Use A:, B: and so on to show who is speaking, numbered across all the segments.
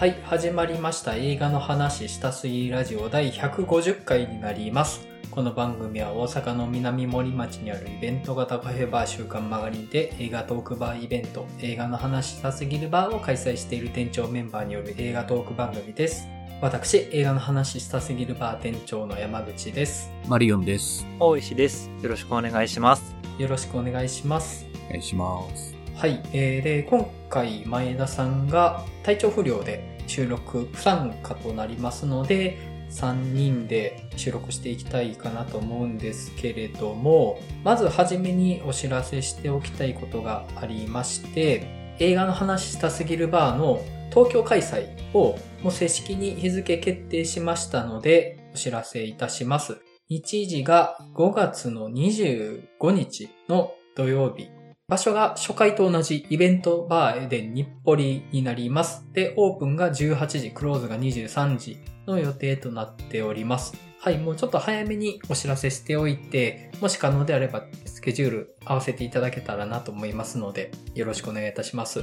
A: はい、始まりました映画の話したすぎラジオ第150回になります。この番組は大阪の南森町にあるイベント型カフェバー週刊曲がりで映画トークバーイベント映画の話したすぎるバーを開催している店長メンバーによる映画トーク番組です。私、映画の話したすぎるバー店長の山口です。
B: マリオンです。
C: 大石です。よろしくお願いします。
A: よろしくお願いします。
B: お願いします。
A: はい、えー、で、今回前田さんが体調不良で収録不参加となりますので、3人で収録していきたいかなと思うんですけれども、まずはじめにお知らせしておきたいことがありまして、映画の話したすぎるバーの東京開催をもう正式に日付決定しましたので、お知らせいたします。日時が5月の25日の土曜日場所が初回と同じイベントバーで日暮里になります。で、オープンが18時、クローズが23時の予定となっております。はい、もうちょっと早めにお知らせしておいて、もし可能であればスケジュール合わせていただけたらなと思いますので、よろしくお願いいたします。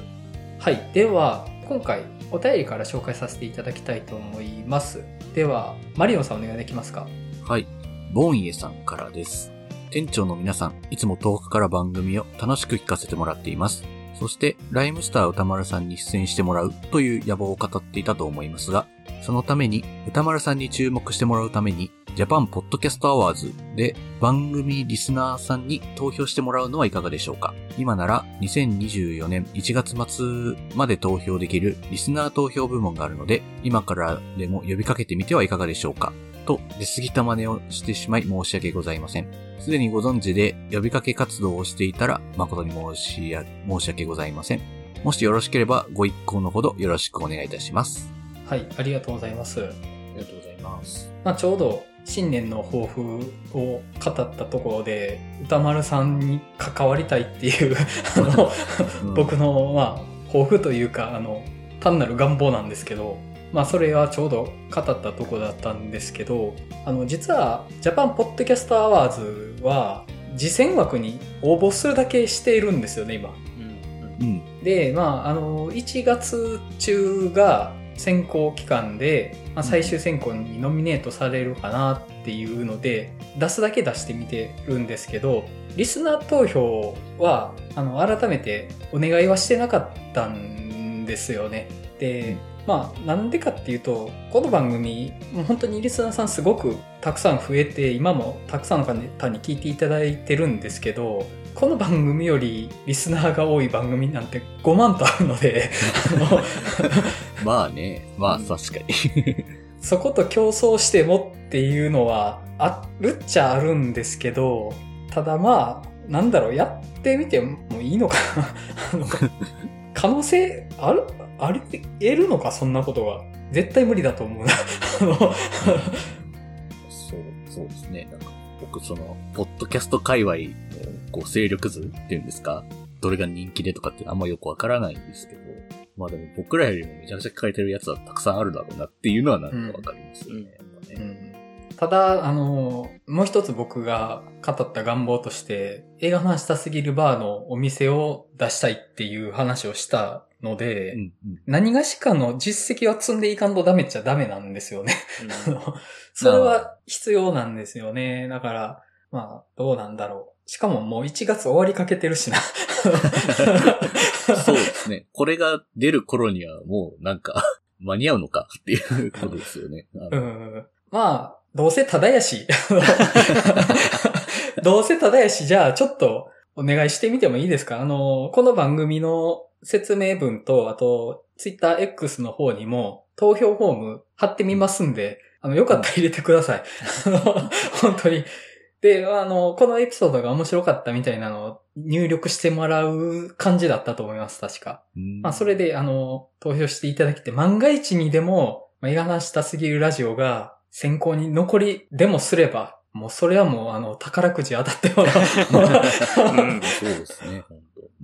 A: はい、では、今回お便りから紹介させていただきたいと思います。では、マリオンさんお願いできますか？
B: はい。ボンイエさんからです。店長の皆さん、いつも遠くから番組を楽しく聞かせてもらっています。そして、ライムスター宇多丸さんに出演してもらうという野望を語っていたと思いますが、そのために宇多丸さんに注目してもらうために、 JAPAN PODCAST AWARDS で番組リスナーさんに投票してもらうのはいかがでしょうか今なら2024年1月末まで投票できるリスナー投票部門があるので、今からでも呼びかけてみてはいかがでしょうかと出過ぎた真似をしてしまい申し訳ございません。すでにご存知で呼びかけ活動をしていたら誠に申しや申し訳ございません。もしよろしければご一行のほどよろしくお願いいたします。
A: はい、ありがとうございます。
B: ありがとうございます。
A: まあ、ちょうど新年の抱負を語ったところで歌丸さんに関わりたいっていうあの、
B: うん
A: 僕の、まあ、抱負というかあの単なる願望なんですけど、まあ、それはちょうど語ったところだったんですけどあの実は JAPAN PODCAST AWARDS は自薦枠に応募するだけしているんですよね今。
C: うん
B: うん。
A: で、まあ、あの、1月中が選考期間で、まあ、最終選考にノミネートされるかなっていうので、出すだけ出してみてるんですけど、リスナー投票は、あの、改めてお願いはしてなかったんですよね。で、まあ、なんでかっていうと、この番組、もう本当にリスナーさんすごくたくさん増えて、今もたくさんの方に聞いていただいてるんですけど、この番組よりリスナーが多い番組なんて5万とあるので、あ の
B: まあね、まあ確かに。
A: そこと競争してもっていうのはあるっちゃあるんですけど、ただまあ、なんだろう、やってみてもいいのかな 可能性ある、あり得るのか、そんなことが。絶対無理だと思うな。
B: そう、そうですね。なんか僕その、ポッドキャスト界隈のこう勢力図っていうんですか？どれが人気でとかってあんまよくわからないんですけど、まあでも僕らよりもめちゃくちゃ書いてるやつはたくさんあるだろうなっていうのはなんかわかりますよね。やっぱね
A: うんただ、あの、もう一つ僕が語った願望として、映画の話したすぎるバーのお店を出したいっていう話をしたので、
B: うんうん
A: 何がしかの実績は積んでいかんとダメっちゃダメなんですよね。あ
C: うん
A: のそれは必要なんですよね。だから、まあ、どうなんだろう。しかももう1月終わりかけてるしな。
B: そうですね。これが出る頃にはもうなんか間に合うのかっていうことですよね。
A: うん。まあ、どうせただやし。どうせただやし、じゃあちょっとお願いしてみてもいいですか？あの、この番組の説明文と、あと、ツイッター X の方にも投票フォーム貼ってみますんで、あの、よかったら入れてください。あの本当に。で、あの、このエピソードが面白かったみたいなのを入力してもらう感じだったと思います、確か。
B: うん
A: まあ、それで、あの、投票していただきて、万が一にでも、まあ、映画話したすぎるラジオが選考に残りでもすれば、もうそれはもう、あの、宝くじ当たってもらう。
C: うん
B: そうですね、本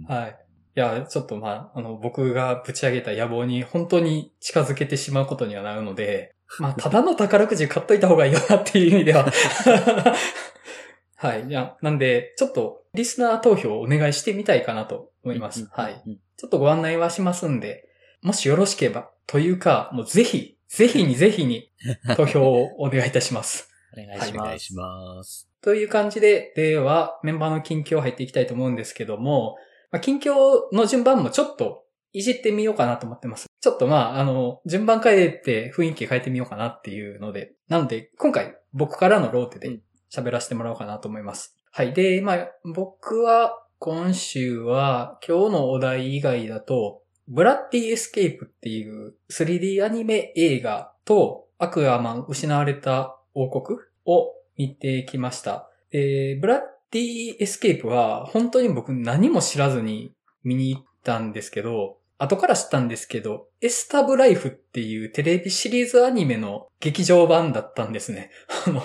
B: 当。
A: はい。いや、ちょっとまあ、あの、僕がぶち上げた野望に本当に近づけてしまうことにはなるので、まあ、ただの宝くじ買っといた方がいいよなっていう意味では。はい。いや、なんで、ちょっと、リスナー投票をお願いしてみたいかなと思います。はい。。ちょっとご案内はしますんで、もしよろしければ、というか、もうぜひ、ぜひにぜひに 投票をお願いいたします。
C: お願いします。
B: お願いします。
A: という感じで、では、メンバーの近況入っていきたいと思うんですけども、まあ、近況の順番もちょっといじってみようかなと思ってます。ちょっとまあ、あの、順番変えて雰囲気変えてみようかなっていうので、なので、今回僕からのローテで喋らせてもらおうかなと思います。はい。で、まあ、僕は今週は今日のお題以外だと、ブラッディエスケープっていう 3D アニメ映画とアクアマン失われた王国を見てきました。えー、ブラッディエスケープは本当に僕何も知らずに見に行ったんですけど、後から知ったんですけど、エスタブライフっていうテレビシリーズアニメの劇場版だったんですね。あの、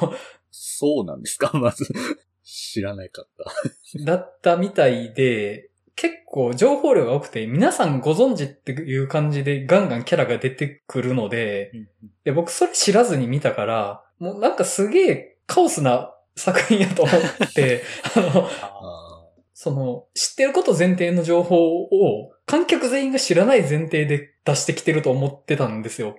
B: そうなんですか？まず。知らないかった。
A: だったみたいで、結構情報量が多くて、皆さんご存知っていう感じでガンガンキャラが出てくるので、
C: うんうん
A: で僕それ知らずに見たから、もうなんかすげえカオスな作品やと思って、あの、その、知ってること前提の情報を観客全員が知らない前提で出してきてると思ってたんですよ。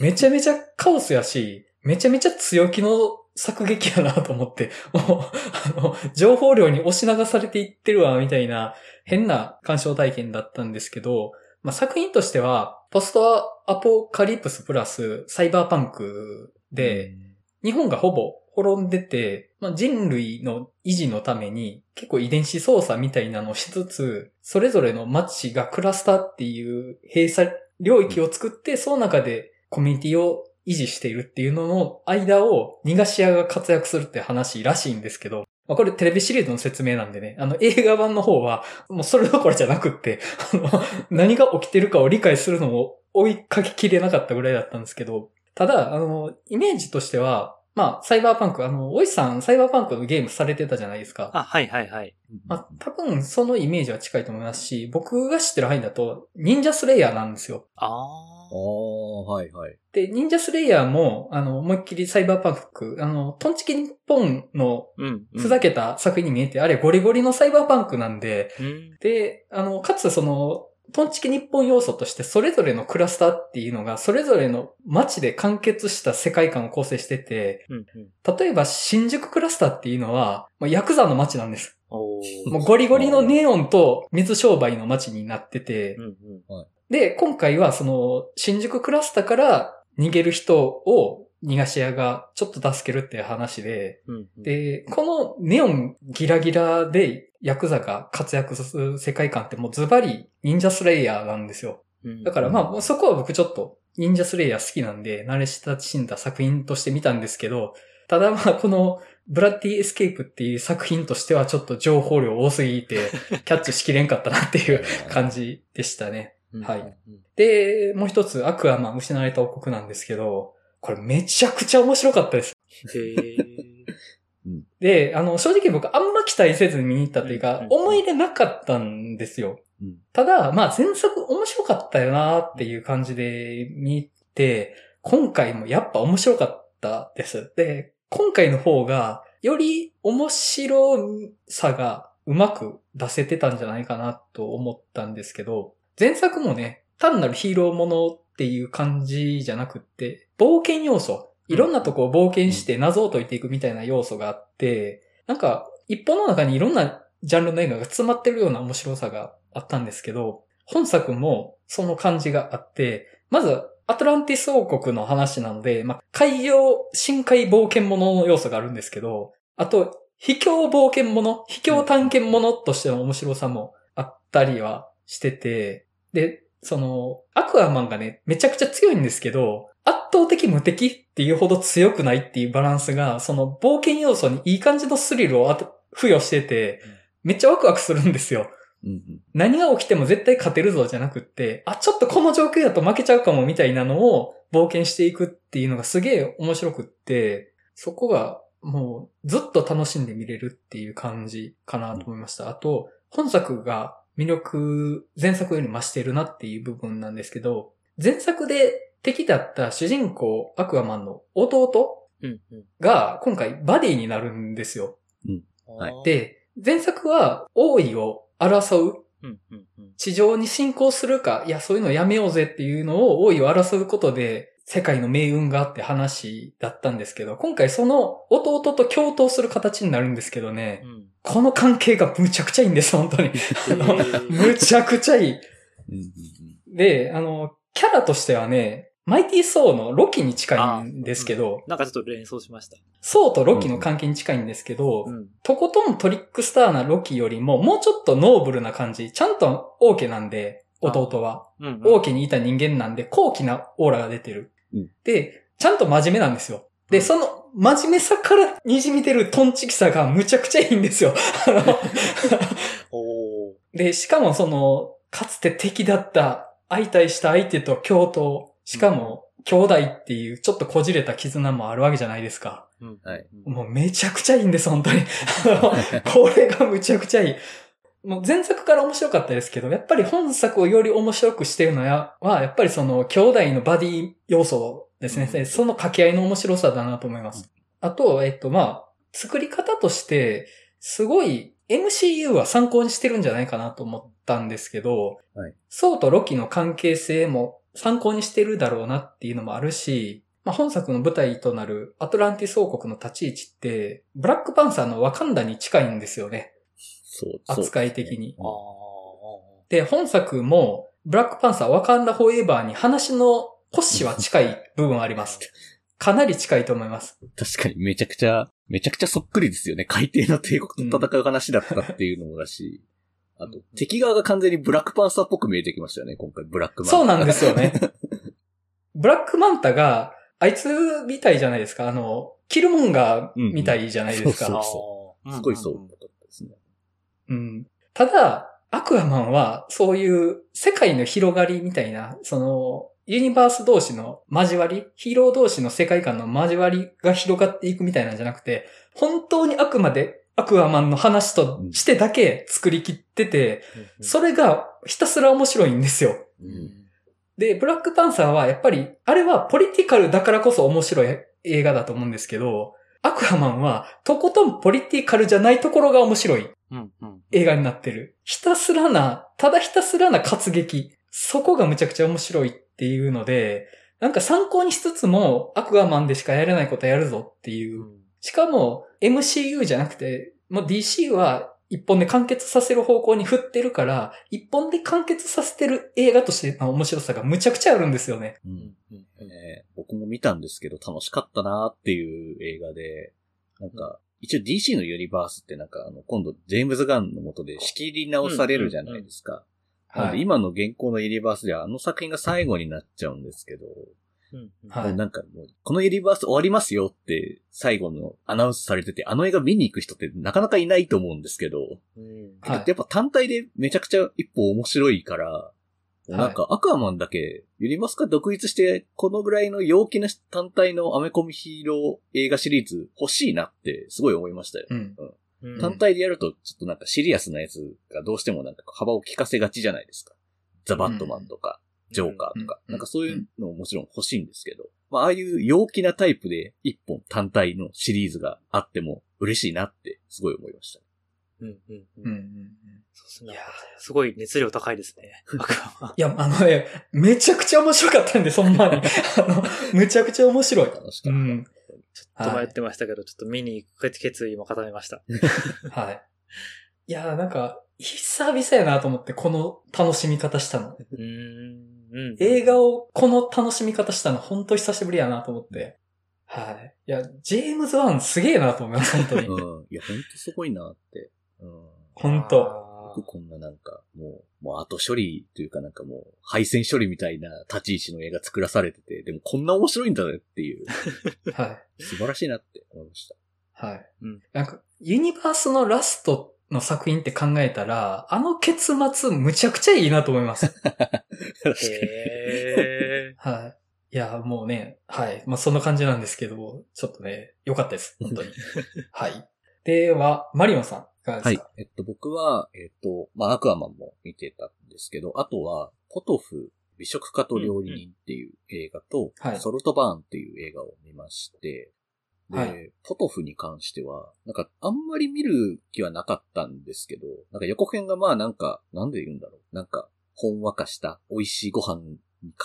A: めちゃめちゃカオスやし、めちゃめちゃ強気の作劇やなと思って、もう、あの、情報量に押し流されていってるわ、みたいな変な鑑賞体験だったんですけど、まあ、作品としては、ポストアポカリプスプラスサイバーパンク
B: ー
A: で、、日本がほぼ滅んでて、まあ、人類の維持のために結構遺伝子操作みたいなのをしつつ、それぞれの街がクラスターっていう閉鎖領域を作って、その中でコミュニティを維持しているっていうのの間を逃がし屋が活躍するって話らしいんですけど、まあ、これテレビシリーズの説明なんでね、あの映画版の方はもうそれどころじゃなくって、あの何が起きてるかを理解するのを追いかけきれなかったぐらいだったんですけど、ただ、あの、イメージとしては、まあ、サイバーパンク、あの、おいさん、サイバーパンクのゲームされてたじゃないですか。
C: あ、はいはいはい。
A: まあ、多分、そのイメージは近いと思いますし、僕が知ってる範囲だと、忍者スレイヤーなんですよ。
C: あ
B: ああ、はいはい。
A: で、忍者スレイヤーも、あの、思いっきりサイバーパンク、あの、トンチキ日本の。ふざけた作品に見えて、あれゴリゴリのサイバーパンクなんで、
C: うん。
A: で、あの、かつその、トンチキ日本要素として、それぞれのクラスターっていうのが、それぞれの街で完結した世界観を構成してて、
C: うん、うん。
A: 例えば新宿クラスターっていうのは、もうヤクザの街なんです。もうゴリゴリのネオンと水商売の街になってて
C: う、ん、うん。
A: で、今回はその新宿クラスターから逃げる人を逃がし屋がちょっと助けるっていう話で、
C: うん、うん。
A: で、このネオンギラギラでヤクザが活躍する世界観ってもうズバリ忍者スレイヤーなんですよ。
C: うん、
A: だからまあそこは僕ちょっとニンジャスレイヤー好きなんで慣れ親しんだ作品として見たんですけど、ただまあこのブラッディエスケープっていう作品としてはちょっと情報量多すぎて キャッチしきれんかったなっていう感じでしたね。
C: うん
A: はい。
C: うん
A: で、もう一つアクアマン失われた王国なんですけど、これめちゃくちゃ面白かったです。
C: へー。
A: で、あの、正直僕あんま期待せずに見に行ったというか、
C: うん
A: 思い入れなかったんですよ。
B: うん
A: ただ、まあ前作面白かったよなっていう感じで見入って、今回もやっぱ面白かったです。で、今回の方が、より面白さがうまく出せてたんじゃないかなと思ったんですけど、前作もね、単なるヒーローものっていう感じじゃなくって、冒険要素、いろんなとこを冒険して謎を解いていくみたいな要素があって、なんか、一本の中にいろんなジャンルの映画が詰まってるような面白さがあったんですけど、本作もその感じがあって、まず、アトランティス王国の話なので、まあ、海洋深海冒険者の要素があるんですけど、あと、秘境冒険者、秘境探検者としての面白さもあったりはしてて、で、その、アクアマンがね、めちゃくちゃ強いんですけど、圧倒的無敵っていうほど強くないっていうバランスが、その冒険要素にいい感じのスリルをあと付与してて、めっちゃワクワクするんですよ。
B: うんうん。
A: 何が起きても絶対勝てるぞじゃなくって、あ、ちょっとこの状況だと負けちゃうかもみたいなのを冒険していくっていうのがすげえ面白くって、そこがもうずっと楽しんで見れるっていう感じかなと思いました。あと、本作が魅力、前作より増してるなっていう部分なんですけど、前作で敵だった主人公アクアマンの弟
C: うん、うん。
A: が今回バディになるんですよ。
B: はい
A: で、前作は王位を争う
C: うん、うん、うん。
A: 地上に侵攻するか、いや、そういうのやめようぜっていうのを王位を争うことで、世界の命運があって話だったんですけど、今回その弟と共闘する形になるんですけどね、
C: うん。
A: この関係がむちゃくちゃいいんです、本当に。むちゃくちゃいい。
B: うんうん
A: で、あの、キャラとしてはね、マイティー・ソーのロキに近いんですけど、
C: なんかちょっと連想しました。
A: ソーとロキの関係に近いんですけど、
C: うん。
A: とことんトリックスターなロキよりも、もうちょっとノーブルな感じ。ちゃんと王家なんで、弟は。
C: うん、
A: 王家にいた人間なんで、高貴なオーラが出てる。
B: うん
A: で、ちゃんと真面目なんですよ。で、その真面目さから滲み出るトンチキさがむちゃくちゃいいんですよ。あ の
C: おー。
A: で、しかもその、かつて敵だった、相対した相手と共闘。しかも、兄弟っていうちょっとこじれた絆もあるわけじゃないですか。
C: うん。
B: はい
C: うん。
A: もうめちゃくちゃいいんです、本当に。あ のこれがむちゃくちゃいい。もう前作から面白かったですけど、やっぱり本作をより面白くしてるのは、やっぱりその兄弟のバディ要素ですね。
C: うん
A: その掛け合いの面白さだなと思います。あと、えっと、まあ、作り方として、すごい MCU は参考にしてるんじゃないかなと思ったんですけど、
B: はい
A: ソウとロキの関係性も参考にしてるだろうなっていうのもあるし、まあ、本作の舞台となるアトランティス王国の立ち位置って、ブラックパンサーのワカンダに近いんですよね。
B: そう、そう。
A: 扱い的に。
C: あ
A: で、本作も、ブラックパンサーワカンダフォーエバーに話の骨子は近い部分あります。かなり近いと思います。
B: 確かにめちゃくちゃ、めちゃくちゃそっくりですよね。海底の帝国と戦う話だったっていうのもだし、あと、敵側が完全にブラックパンサーっぽく見えてきましたよね、今回、ブラックマン。
A: そうなんですよね。ブラックマンタが、あいつみたいじゃないですか。あの、キルモンガーみたいじゃないですか。
B: うんうん
C: あー。
B: すごいそうったですね。
A: うん。ただ、アクアマンは、そういう世界の広がりみたいな、その、ユニバース同士の交わり、ヒーロー同士の世界観の交わりが広がっていくみたいなんじゃなくて、本当にあくまでアクアマンの話としてだけ作り切ってて、
C: うん
A: それがひたすら面白いんですよ。で、ブラックパンサーはやっぱり、あれはポリティカルだからこそ面白い映画だと思うんですけど、アクアマンはとことんポリティカルじゃないところが面白い。映画になってる。ひたすらな、ただひたすらな活劇。そこがむちゃくちゃ面白いっていうので、なんか参考にしつつも、アクアマンでしかやれないことやるぞっていう。しかも、MCU じゃなくて、もう DC は一本で完結させる方向に振ってるから、一本で完結させてる映画としての面白さがむちゃくちゃあるんですよね。
B: う
C: うん
B: 僕も見たんですけど楽しかったなっていう映画で、なんか、一応 DC のユニバースってなんかあの、今度ジェームズ・ガンの下で仕切り直されるじゃないですか。なの
A: はい。
B: で今の現行のユニバースではあの作品が最後になっちゃうんですけど、
C: うん。
A: はい
B: もうなんかもう、このユニバース終わりますよって最後のアナウンスされてて、あの映画見に行く人ってなかなかいないと思うんですけど、
C: うん。
A: はい
B: やっぱ単体でめちゃくちゃ一歩面白いから、
A: い
B: なんかアクアマンだけユニバースから独立して、このぐらいの陽気な単体のアメコミヒーロー映画シリーズ欲しいなってすごい思いましたよ。
A: うん。
C: うん
B: 単体でやるとちょっとなんかシリアスなやつがどうしてもなんか幅を利かせがちじゃないですか。ザ・バットマンとか、ジョーカーとか、
A: うん
B: なんかそういうのももちろん欲しいんですけど、まあああいう陽気なタイプで一本単体のシリーズがあっても嬉しいなってすごい思いました。
C: うん。うん。
A: うん。う
C: うん。
A: ん。
C: そうですね
A: いや。
C: すごい熱量高いですね。
A: いや、あのね、めちゃくちゃ面白かったんで、そんなに。あの、むちゃくちゃ面白い。
B: 楽しかった。
A: うん。
C: ちょっと迷ってましたけど、ちょっと見に行く決意も固めました。
A: はい。いやーなんか、久々やなと思って、この楽しみ方したの。
C: うーん。うん。
A: 映画をこの楽しみ方したの、本当久しぶりやなと思って。はい。いや、ジェームズ・ワンすげえなと思います、本当に。
B: うん。いや、ほんとすごいなって。うん。
A: 本当
C: あ
B: よくこんななんか、もう、もう後処理というかなんかもう、配線処理みたいな立ち位置の映画作らされてて、でもこんな面白いんだねっていう、
A: はい。
B: 素晴らしいなって思いました。
A: はい。
C: うん
A: なんか、ユニバースのラストの作品って考えたら、あの結末むちゃくちゃいいなと思います。
B: 確かに。
C: へ
A: はい。いや、もうね、はい。まあ、そんな感じなんですけど、ちょっとね、良かったです。本当に。はい。では、マリオンさん、いかが
B: はい
A: ですか？
B: えっと、僕は、えっと、まあ、アクアマンも見てたんですけど、あとは、ポトフ、美食家と料理人っていう映画と、
A: はい
B: ソルトバーンっていう映画を見まして、で、
A: はい
B: ポトフに関しては、なんかあんまり見る気はなかったんですけど、なんか横編がまあなんか、なんで言うんだろう。なんか、ほんわかした、美味しいご飯に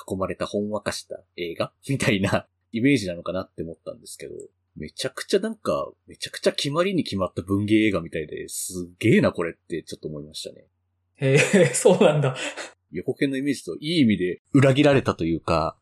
B: 囲まれたほんわかした映画？みたいな イメージなのかなって思ったんですけど、めちゃくちゃなんか、めちゃくちゃ決まりに決まった文芸映画みたいで、すげえなこれってちょっと思いましたね。
A: へえ、そうなんだ。
B: 横編のイメージといい意味で裏切られたというか。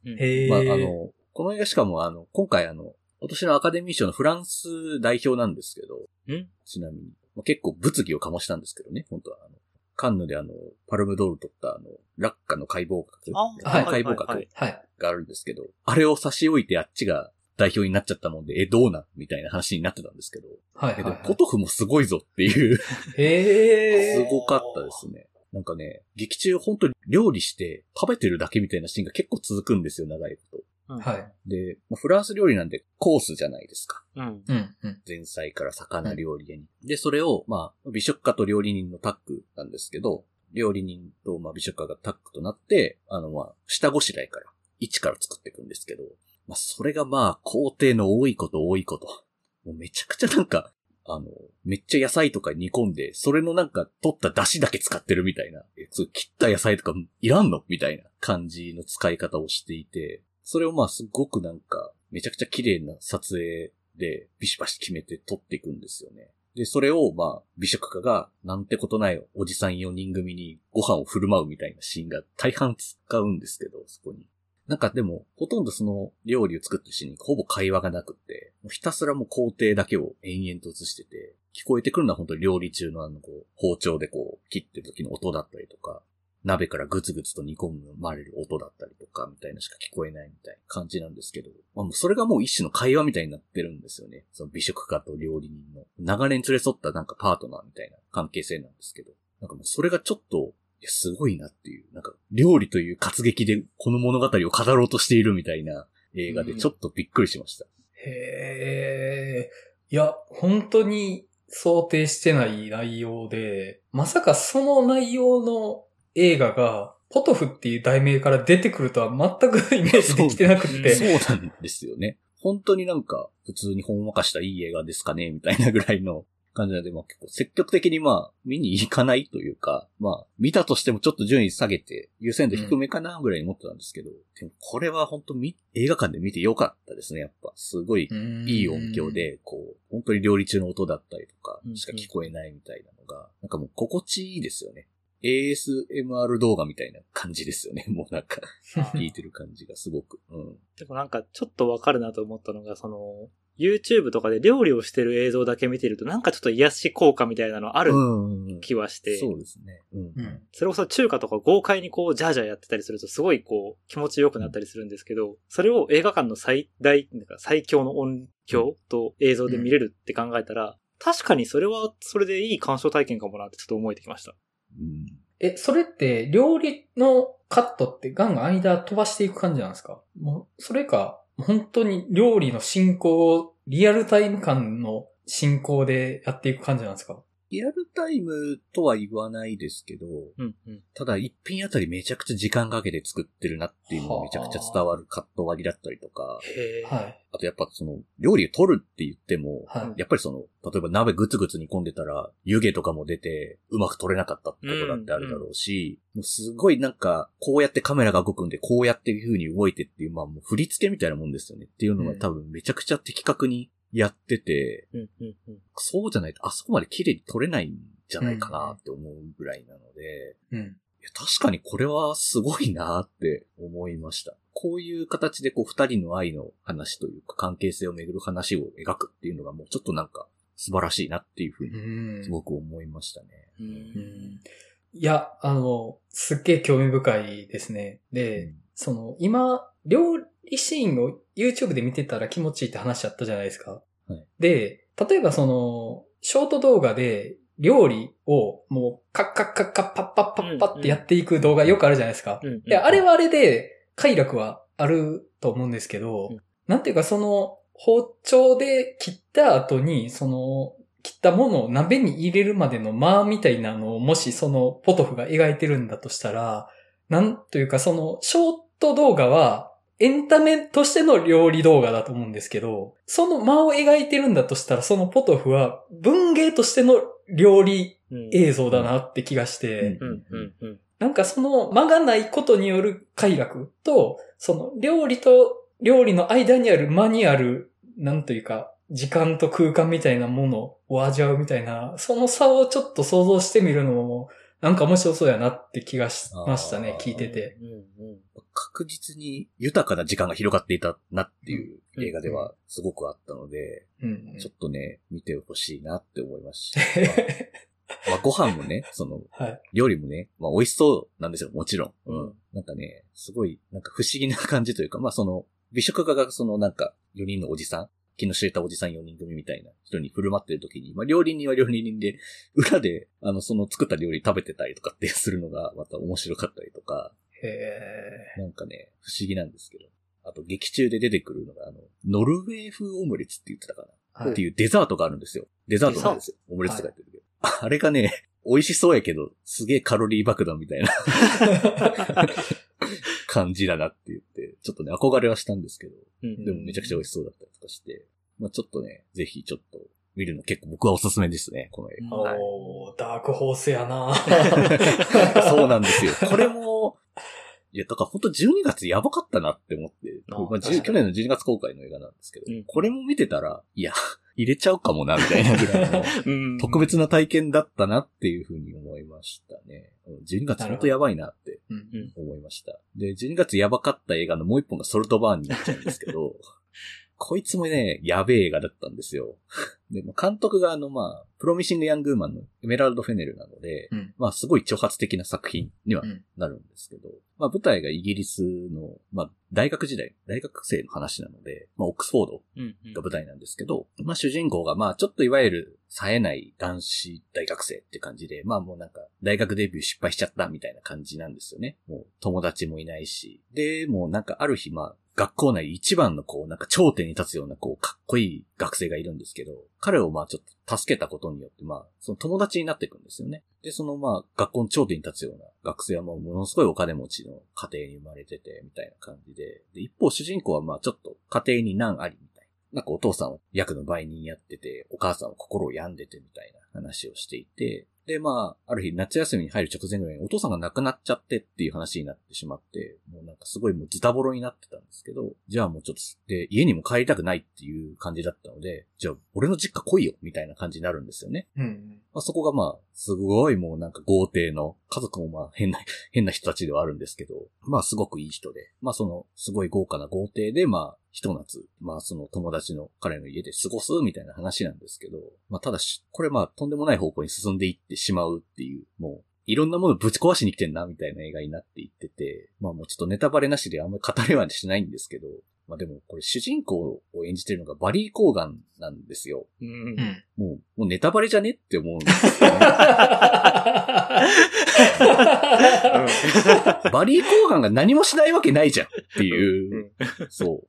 B: まあ、あの、この映画しかもあの、今回あの、今年のアカデミー賞のフランス代表なんですけど、
C: ん？
B: ちなみに、まあ、結構物議を醸したんですけどね、本当はあの、カンヌであの、パルムドール取ったあの、落下の解剖学、解剖学
C: はい
A: はい。
B: があるんですけど、あれを差し置いてあっちが代表になっちゃったもんで、え、どうなん？みたいな話になってたんですけど、
A: はい。
B: えでも
A: はい。
B: ポトフもすごいぞっていう。すごかったですね。なんかね、劇中本当に料理して食べてるだけみたいなシーンが結構続くんですよ、長いこと。
C: うん
A: はい。
B: で、まあフランス料理なんでコースじゃないですか。
C: うん。
A: うん、うん。
B: 前菜から魚料理に。で、それを、まあ、美食家と料理人のタッグなんですけど、料理人と、まあ、美食家がタッグとなって、あの、まあ、下ごしらえから、一から作っていくんですけど、まあ、それがまあ、工程の多いこと多いこと。もうめちゃくちゃなんか、あの、めっちゃ野菜とか煮込んで、それのなんか取った出汁だけ使ってるみたいな、えそう切った野菜とかいらんの？みたいな感じの使い方をしていて、それをまあすごくなんか、めちゃくちゃ綺麗な撮影でビシバシ決めて撮っていくんですよね。で、それをまあ、美食家がなんてことないおじさん4人組にご飯を振る舞うみたいなシーンが大半使うんですけど、そこに。なんかでも、ほとんどその料理を作ってるシーンにほぼ会話がなくって、ひたすらもう工程だけを延々と映してて、聞こえてくるのは本当に料理中のあのこう、包丁でこう、切ってる時の音だったりとか、鍋からグツグツと煮込まれる音だったりとか、みたいなしか聞こえないみたいな感じなんですけど、まあもうそれがもう一種の会話みたいになってるんですよね。その美食家と料理人の長年連れ添ったなんかパートナーみたいな関係性なんですけど、なんかもうそれがちょっと、いや、すごいなっていう、なんか料理という活劇でこの物語を語ろうとしているみたいな映画でちょっとびっくりしました。
A: へえ。いや、本当に想定してない内容で、まさかその内容の映画が、ポトフっていう題名から出てくるとは全く イメージできてなくて。
B: そうなんですよね。本当になんか、普通にほんわかしたいい映画ですかねみたいなぐらいの感じなので、まあ結構積極的にまあ、見に行かないというか、まあ、見たとしてもちょっと順位下げて、優先度低めかなぐらいに思ってたんですけど、でもこれは本当み映画館で見てよかったですね、やっぱ。すごいいい音響で、こう、本当に料理中の音だったりとか
C: うん
B: しか聞こえないみたいなのが、なんかもう心地いいですよね。ASMR 動画みたいな感じですよね。もうなんか、聞いてる感じがすごく。うん。
C: でもなんかちょっとわかるなと思ったのが、その、YouTube とかで料理をしてる映像だけ見てるとなんかちょっと癒し効果みたいなのある
B: うん
C: 気はして、
B: そうですね。うん。
A: うん。
C: それこそ中華とか豪快にこうジャージャーやってたりするとすごいこう気持ちよくなったりするんですけど、それを映画館の最大、なんか最強の音響と映像で見れるって考えたら、確かにそれはそれでいい鑑賞体験かもなってちょっと思えてきました。
B: うん。
A: え、それって料理のカットってガンガン間飛ばしていく感じなんですか？もう、それか、本当に料理の進行をリアルタイム感の進行でやっていく感じなんですか？
B: リアルタイムとは言わないですけど、
C: うんうん。
B: ただ一品あたりめちゃくちゃ時間かけて作ってるなっていうのがめちゃくちゃ伝わるカット割りだったりとか。あとやっぱその料理を取るって言っても、
A: はい。
B: やっぱりその、例えば鍋ぐつぐつ煮込んでたら、湯気とかも出て、うまく取れなかったってことだってあるだろうし、もうすごいなんか、こうやってカメラが動くんで、こうやっていう風に動いてっていう、まあもう振り付けみたいなもんですよねっていうのが多分めちゃくちゃ的確にやってて、
C: うんうんうん。
B: そうじゃないとあそこまで綺麗に撮れないんじゃないかなって思うぐらいなので、
A: うん。
B: いや確かにこれはすごいなって思いました。こういう形でこう二人の愛の話というか関係性をめぐる話を描くっていうのがもうちょっとなんか素晴らしいなっていうふう
A: う
B: に
A: ん
B: すごく思いましたね。
C: う
A: うんんいや、あの、すっげえ興味深いですね。で、その、今、料理シーンを YouTube で見てたら気持ちいいって話あったじゃないですか。
B: はい
A: で、例えばその、ショート動画で料理をもうカッカッカッカッパッパッパッパってやっていく動画よくあるじゃないですか。
C: うんうん。
A: で、あれはあれで快楽はあると思うんですけど、
C: うん
A: なんていうかその包丁で切った後に、その切ったものを鍋に入れるまでの間みたいなのをもしそのポトフが描いてるんだとしたら、なんというかそのショート動画はエンタメとしての料理動画だと思うんですけど、その間を描いてるんだとしたら、そのポトフは文芸としての料理
C: うん
A: 映像だなって気がして。なんかその間がないことによる快楽と、その料理と料理の間にある間にある、なんというか、時間と空間みたいなものを味わうみたいな、その差をちょっと想像してみるのも、なんか面白そうやなって気がしましたね聞いてて。
C: うんうん。
B: 確実に豊かな時間が広がっていたなっていう映画ではすごくあったので、
A: うんうん
B: ちょっとね、見てほしいなって思いますし。まあ、まあご飯もね、その、
A: はい。
B: 料理もね、まあ美味しそうなんですよ、もちろん
C: うん。
B: なんかね、すごい、なんか不思議な感じというか、まあその、美食家がそのなんか、4人のおじさん、気の知れたおじさん4人組みたいな人に振る舞ってる時に、まあ料理人は料理人で、裏で、あの、その作った料理食べてたりとかってするのが、また面白かったりとか、
A: へ
B: なんかね、不思議なんですけど。あと、劇中で出てくるのが、あの、ノルウェー風オムレツって言ってたかな。
A: ー
B: っていうデザートがあるんですよ。デザートなんですよ。オムレツとか言ってるけど。あれがね、美味しそうやけど、すげえカロリー爆弾みたいな 感じだなって言って、ちょっとね、憧れはしたんですけど、
C: うん
B: でもめちゃくちゃ美味しそうだったりとかして、まあちょっとね、ぜひちょっと見るの結構僕はおすすめですね、この映画。はい
A: おー、ダークホースやな
B: そうなんですよ。これも、いや、だから本当12月やばかったなって思って、
C: あ
B: まあ、
A: 確かに
B: 10去年の12月公開の映画なんですけど、
C: うん
B: これも見てたら、いや、入れちゃうかもな、みたいなぐらいの
C: うん。
B: 特別な体験だったなっていうふうに思いましたね。うん12月本当やばいなって思いました。で、12月やばかった映画のもう一本がソルトバーンになっちゃうんですけど、こいつもね、やべえ映画だったんですよ。で、まあ監督があの、まあ、プロミシング・ヤングーマンのエメラルド・フェネルなので、
A: うん
B: まあ、すごい挑発的な作品には
A: うん
B: なるんですけど、まあ、舞台がイギリスの、まあ、大学時代、大学生の話なので、まあ、オックスフォード
C: うんうん
B: が舞台なんですけど、まあ主人公がまあちょっといわゆる冴えない男子大学生って感じで、まあもうなんか大学デビュー失敗しちゃったみたいな感じなんですよね。もう友達もいないし。で、もうなんかある日まあ学校内一番のこうなんか頂点に立つようなこうかっこいい学生がいるんですけど、彼をまあちょっと助けたことによってまあその友達になっていくんですよね。で、そのまあ学校の頂点に立つような学生はもうものすごいお金持ちの家庭に生まれててみたいな感じで、で、一方主人公はまあちょっと家庭に難ありみたいな。なんかお父さんは役の売人やってて、お母さんは心を病んでてみたいな話をしていて、で、まあ、ある日夏休みに入る直前ぐらいにお父さんが亡くなっちゃってっていう話になってしまって、もうなんかすごいもうズタボロになってたんですけど、じゃあもうちょっと、で、家にも帰りたくないっていう感じだったので、じゃあ俺の実家来いよみたいな感じになるんですよね。
A: うん。
B: まあ、そこがまあ、すごいもうなんか豪邸の、家族もまあ 変な、変な人たちではあるんですけど、まあすごくいい人で、まあその、すごい豪華な豪邸で、まあ、ひと夏、まあその友達の彼の家で過ごすみたいな話なんですけど、まあただし、これまあとんでもない方向に進んでいってしまうっていう、もう、いろんなものぶち壊しに来てんな、みたいな映画になっていってて、まあもうちょっとネタバレなしであんまり語れはしないんですけど、まあでもこれ主人公を演じてるのがバリー・コーガンなんですよ。
C: うん
A: うん。
B: もう、もうネタバレじゃねって思うんですよね。バリー・コーガンが何もしないわけないじゃんっていう、そう。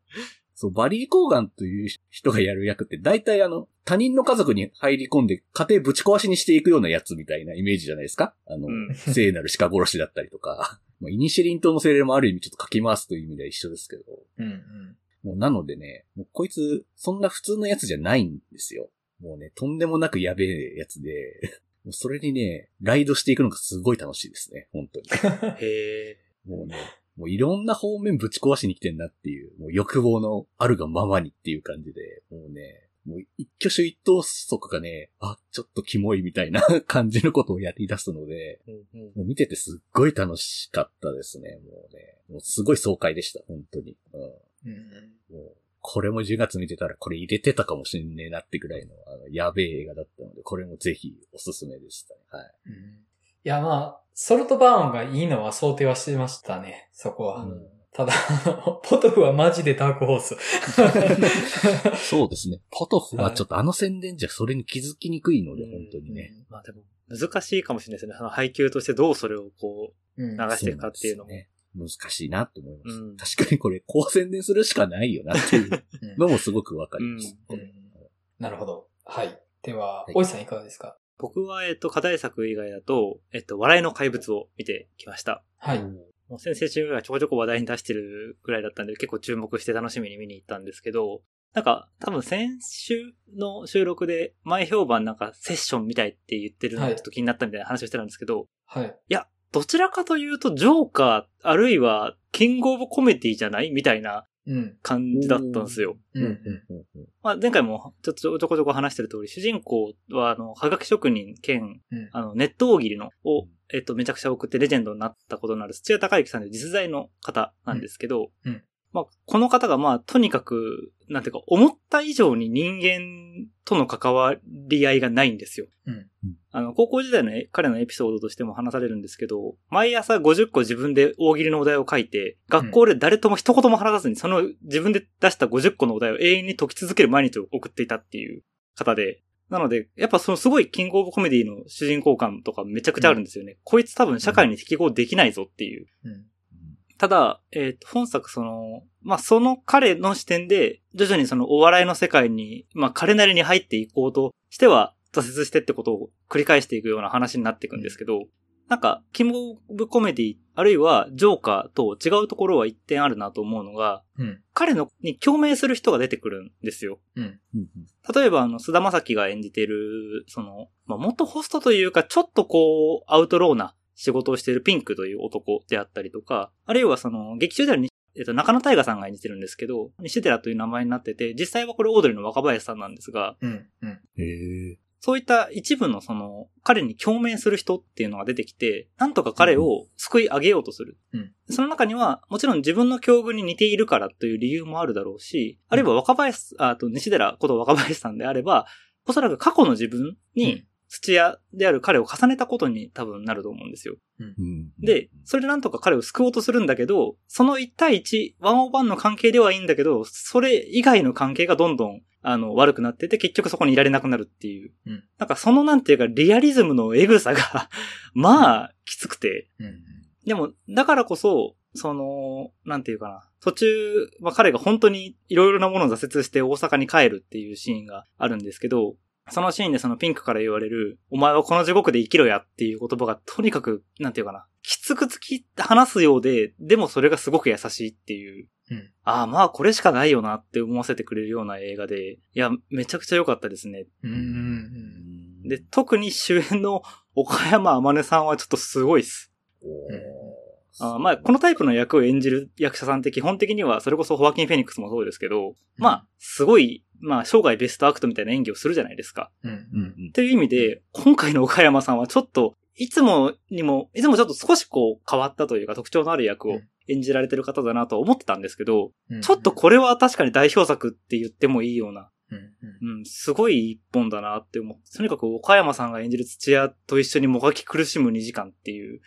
B: そう、バリー・コーガンという人がやる役って大体あの、他人の家族に入り込んで家庭ぶち壊しにしていくようなやつみたいなイメージじゃないですかあの、
C: うん
B: 聖なる鹿殺しだったりとか、まあ、イニシェリン島の精霊もある意味ちょっと書き回すという意味では一緒ですけど、
A: うんうん。
B: もうなのでね、もうこいつ、そんな普通のやつじゃないんですよ。もうね、とんでもなくやべえやつで、もうそれにね、ライドしていくのがすごい楽しいですね、本当に。
C: へえ。
B: もうね、もういろんな方面ぶち壊しに来てんなっていう、もう欲望のあるがままにっていう感じで、もうね、もう一挙手一投足がね、あ、ちょっとキモいみたいな 感じのことをやり出すので、
C: うんうん
B: もう見ててすっごい楽しかったですね、もうね。もうすごい爽快でした、本当に。うん
A: うん
B: もう、これも10月見てたらこれ入れてたかもしんねえなってぐらいの、あの、やべえ映画だったので、これもぜひおすすめでしたね。はい。
A: うんいや、まあ、ソルトバーンがいいのは想定はしてましたね、そこは。
B: うん
A: ただ、ポトフはマジでダークホース。
B: そうですね。ポトフはちょっとあの宣伝じゃそれに気づきにくいので、
C: うん
B: 本当にね。
C: まあでも、難しいかもしれないですね。その配給としてどうそれをこ
A: うん
C: 流していくかっていうのも。
B: そなん。難しいなって思います。
C: うん
B: 確かにこれ、こう宣伝するしかないよなっていう
A: うん
B: のもすごくわかります。
A: うんなるほど。はい。では
B: はい、
A: おいさんいかがですか？
C: 僕は、えっと、課題作以外だと、えっと、笑いの怪物を見てきました。
A: はい。
C: もう先々週ぐらいちょこちょこ話題に出してるぐらいだったんで、結構注目して楽しみに見に行ったんですけど、なんか、多分先週の収録で、前評判なんかセッションみたいって言ってるのがちょっと気になったみたいな話をしてたんですけど、
A: はい。
C: いや、どちらかというと、ジョーカー、あるいは、キングオブコメディじゃないみたいな
A: うん。
C: 感じだったんですよ。
A: うん。うん。
B: うん。
C: まあ、前回もちょっとちょこちょこ話してる通り、主人公は、あの、はがき職人兼、
A: うん。
C: あの、ネット大喜利の、を、えっと、めちゃくちゃ送ってレジェンドになったことのある土屋隆之さんで実在の方なんですけど、
A: うん。うん。
C: まあ、この方がまあ、とにかく、なんていうか、思った以上に人間との関わり合いがないんですよ。
A: うん
C: あの、高校時代のえ彼のエピソードとしても話されるんですけど、毎朝50個自分で大喜利のお題を書いて、学校で誰とも一言も話さずに、その自分で出した50個のお題を永遠に解き続ける毎日を送っていたっていう方で、なので、やっぱそのすごいキングオブコメディの主人公感とかめちゃくちゃあるんですよね。こいつ多分社会に適合できないぞっていう。
A: うん。
C: ただ、えっ、と、本作その、まあ、その彼の視点で、徐々にそのお笑いの世界に、まあ、彼なりに入っていこうとしては、挫折してってことを繰り返していくような話になっていくんですけど、なんか、キングオブコメディ、あるいはジョーカーと違うところは一点あるなと思うのが、
A: うん。
C: 彼のに共鳴する人が出てくるんですよ。
A: うん。
B: うん
C: 例えば、あの、菅田将暉が演じてる、その、まあ、元ホストというか、ちょっとこう、アウトローな仕事をしているピンクという男であったりとか、あるいはその、劇中ではに、えっと、中野大河さんが演じてるんですけど、西寺という名前になってて、実際はこれオードリーの若林さんなんですが、
A: うん。うん。
B: へえ。
C: そういった一部のその、彼に共鳴する人っていうのが出てきて、なんとか彼を救い上げようとする。
A: うん
C: その中には、もちろん自分の境遇に似ているからという理由もあるだろうし、あるいは若林、ああと西寺こと若林さんであれば、おそらく過去の自分
A: うん
C: に土屋である彼を重ねたことに多分なると思うんですよ。
B: うん
C: で、それでなんとか彼を救おうとするんだけど、その1対1、ワンオーバンの関係ではいいんだけど、それ以外の関係がどんどん、あの、悪くなってて、結局そこにいられなくなるっていう。
A: うん
C: なんかそのなんていうか、リアリズムのエグさが、まあ、きつくて。
A: うん。
C: でも、だからこそ、その、なんていうかな。途中、まあ彼が本当にいろいろなものを挫折して大阪に帰るっていうシーンがあるんですけど、そのシーンでそのピンクから言われる、お前はこの地獄で生きろやっていう言葉がとにかく、なんていうかな、きつく突き話すようで、でもそれがすごく優しいっていう。
A: うん
C: ああ、まあこれしかないよなって思わせてくれるような映画で、いや、めちゃくちゃ良かったですね。
A: うん。うん。
C: で、特に主演の岡山天音さんはちょっとすごいっす。あーまあ、このタイプの役を演じる役者さんって基本的には、それこそホワキン・フェニックスもそうですけど、まあ、すごい、まあ、生涯ベストアクトみたいな演技をするじゃないですか。
A: うん。
B: うん
C: という意味で、今回の岡山さんはちょっと、いつもにも、いつもちょっと少しこう変わったというか特徴のある役を演じられてる方だなと思ってたんですけど、
A: うん。
C: ちょっとこれは確かに代表作って言ってもいいような、
A: うん。うん。
C: うん、すごい一本だなって思って、とにかく岡山さんが演じる土屋と一緒にもがき苦しむ2時間っていう、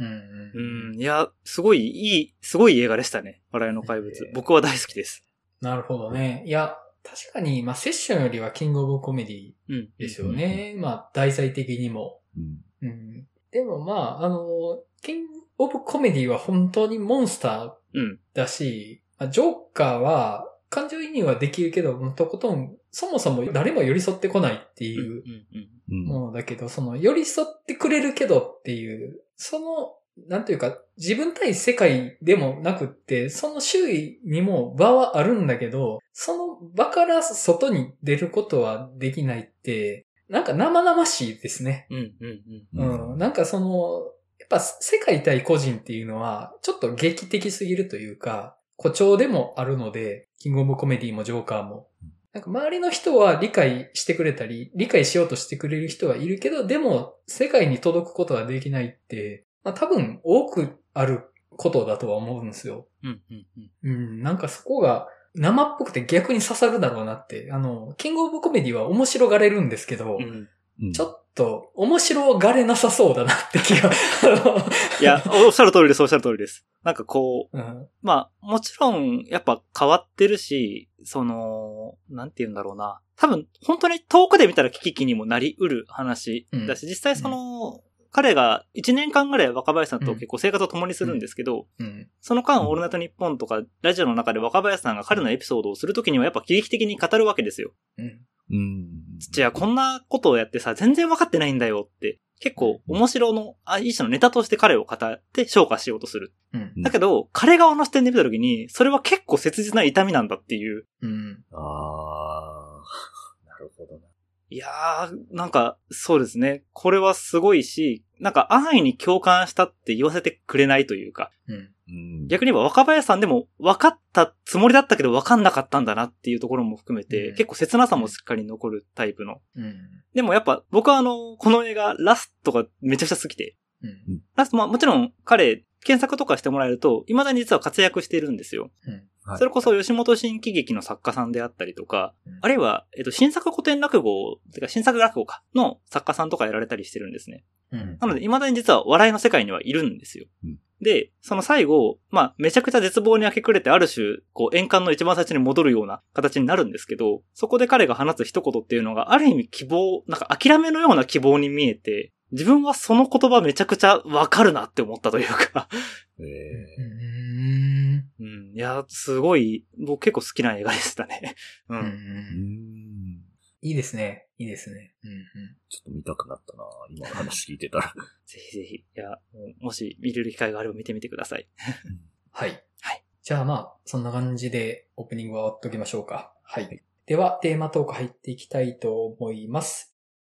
A: うん。
C: うん、いや、すごいいい、すごい映画でしたね。笑いの怪物
A: え。ー
C: 僕は大好きです。
A: なるほどね。いや、確かに、まあ、セッションよりはキングオブコメディ
C: うん。
A: ですよね。まあ、題材的にも。
B: うん
A: うん。でもまあ、あの、キングオブコメディは本当にモンスター
C: うん。
A: だし、まあジョーカーは感情移入はできるけど、とことん、そもそも誰も寄り添ってこないって
C: うん。
A: いうものだけど、その寄り添ってくれるけどっていう、その、なんていうか、自分対世界でもなくって、その周囲にも場はあるんだけど、その場から外に出ることはできないって、なんか生々しいですね。
C: うん。うん。うん。
A: うん。なんかその、やっぱ世界対個人っていうのは、ちょっと劇的すぎるというか、誇張でもあるので、キングオブコメディもジョーカーも。なんか周りの人は理解してくれたり、理解しようとしてくれる人はいるけど、でも世界に届くことができないって、まあ多分多くあることだとは思うんですよ。
C: うん。うん。
A: うん、なんかそこが生っぽくて逆に刺さるだろうなって。あの、キングオブコメディは面白がれるんですけど、
C: うん。
B: うん
A: ちょっと面白がれなさそうだなって気が。
C: いや、おっしゃる通りです、おっしゃる通りです。なんかこう、
A: うん
C: まあ、もちろん、やっぱ変わってるし、その、なんて言うんだろうな。多分、本当に遠くで見たら危機にもなりうる話だし、実際その、彼が1年間ぐらい若林さんと結構生活を共にするんですけど、
A: うん。
C: その間、オールナイトニッポンとか、ラジオの中で若林さんが彼のエピソードをするときにはやっぱ喜劇的に語るわけですよ。
A: うん。
B: うん。
C: 土屋、こんなことをやってさ、全然分かってないんだよって。結構面白の、あ一種のネタとして彼を語って消化しようとする。
A: うん。
C: だけど、彼側の視点で見たときに、それは結構切実な痛みなんだっていう。
A: うん。
B: あー、なるほどな。
C: いやー、なんか、そうですね。これはすごいし、なんか安易に共感したって言わせてくれないというか、
A: うん。
B: うん。
C: 逆に言えば若林さんでも分かったつもりだったけど分かんなかったんだなっていうところも含めて、
A: うん
C: 結構切なさもしっかり残るタイプの。
A: うん。
C: でもやっぱ僕はあの、この映画ラストがめちゃくちゃ好きで、
A: うん。
C: ラスト、まあもちろん彼、検索とかしてもらえると、未だに実は活躍しているんですよ。
A: うん。
B: はい
C: それこそ吉本新喜劇の作家さんであったりとか、
A: うん
C: あるいは、えっと、新作古典落語、てか新作落語か、の作家さんとかやられたりしてるんですね。
A: うん。
C: なので、未だに実は笑いの世界にはいるんですよ。
B: うん
C: で、その最後、まあ、めちゃくちゃ絶望に明け暮れて、ある種、こう、円環の一番最初に戻るような形になるんですけど、そこで彼が放つ一言っていうのが、ある意味希望、なんか諦めのような希望に見えて、自分はその言葉めちゃくちゃわかるなって思ったというか、
B: え
A: うん。
C: うん、いや、すごい、僕結構好きな映画でしたね。う。
A: うん。
B: ー、うん。
A: いいですね。いいですね。うん。
B: ちょっと見たくなったな今の話聞いてたら。
C: ぜひぜひ、いや、もし見れる機会があれば見てみてください。
A: はい。
C: はい。
A: じゃあまあ、そんな感じでオープニングは終わっときましょうか。はい。では、テーマトーク入っていきたいと思います。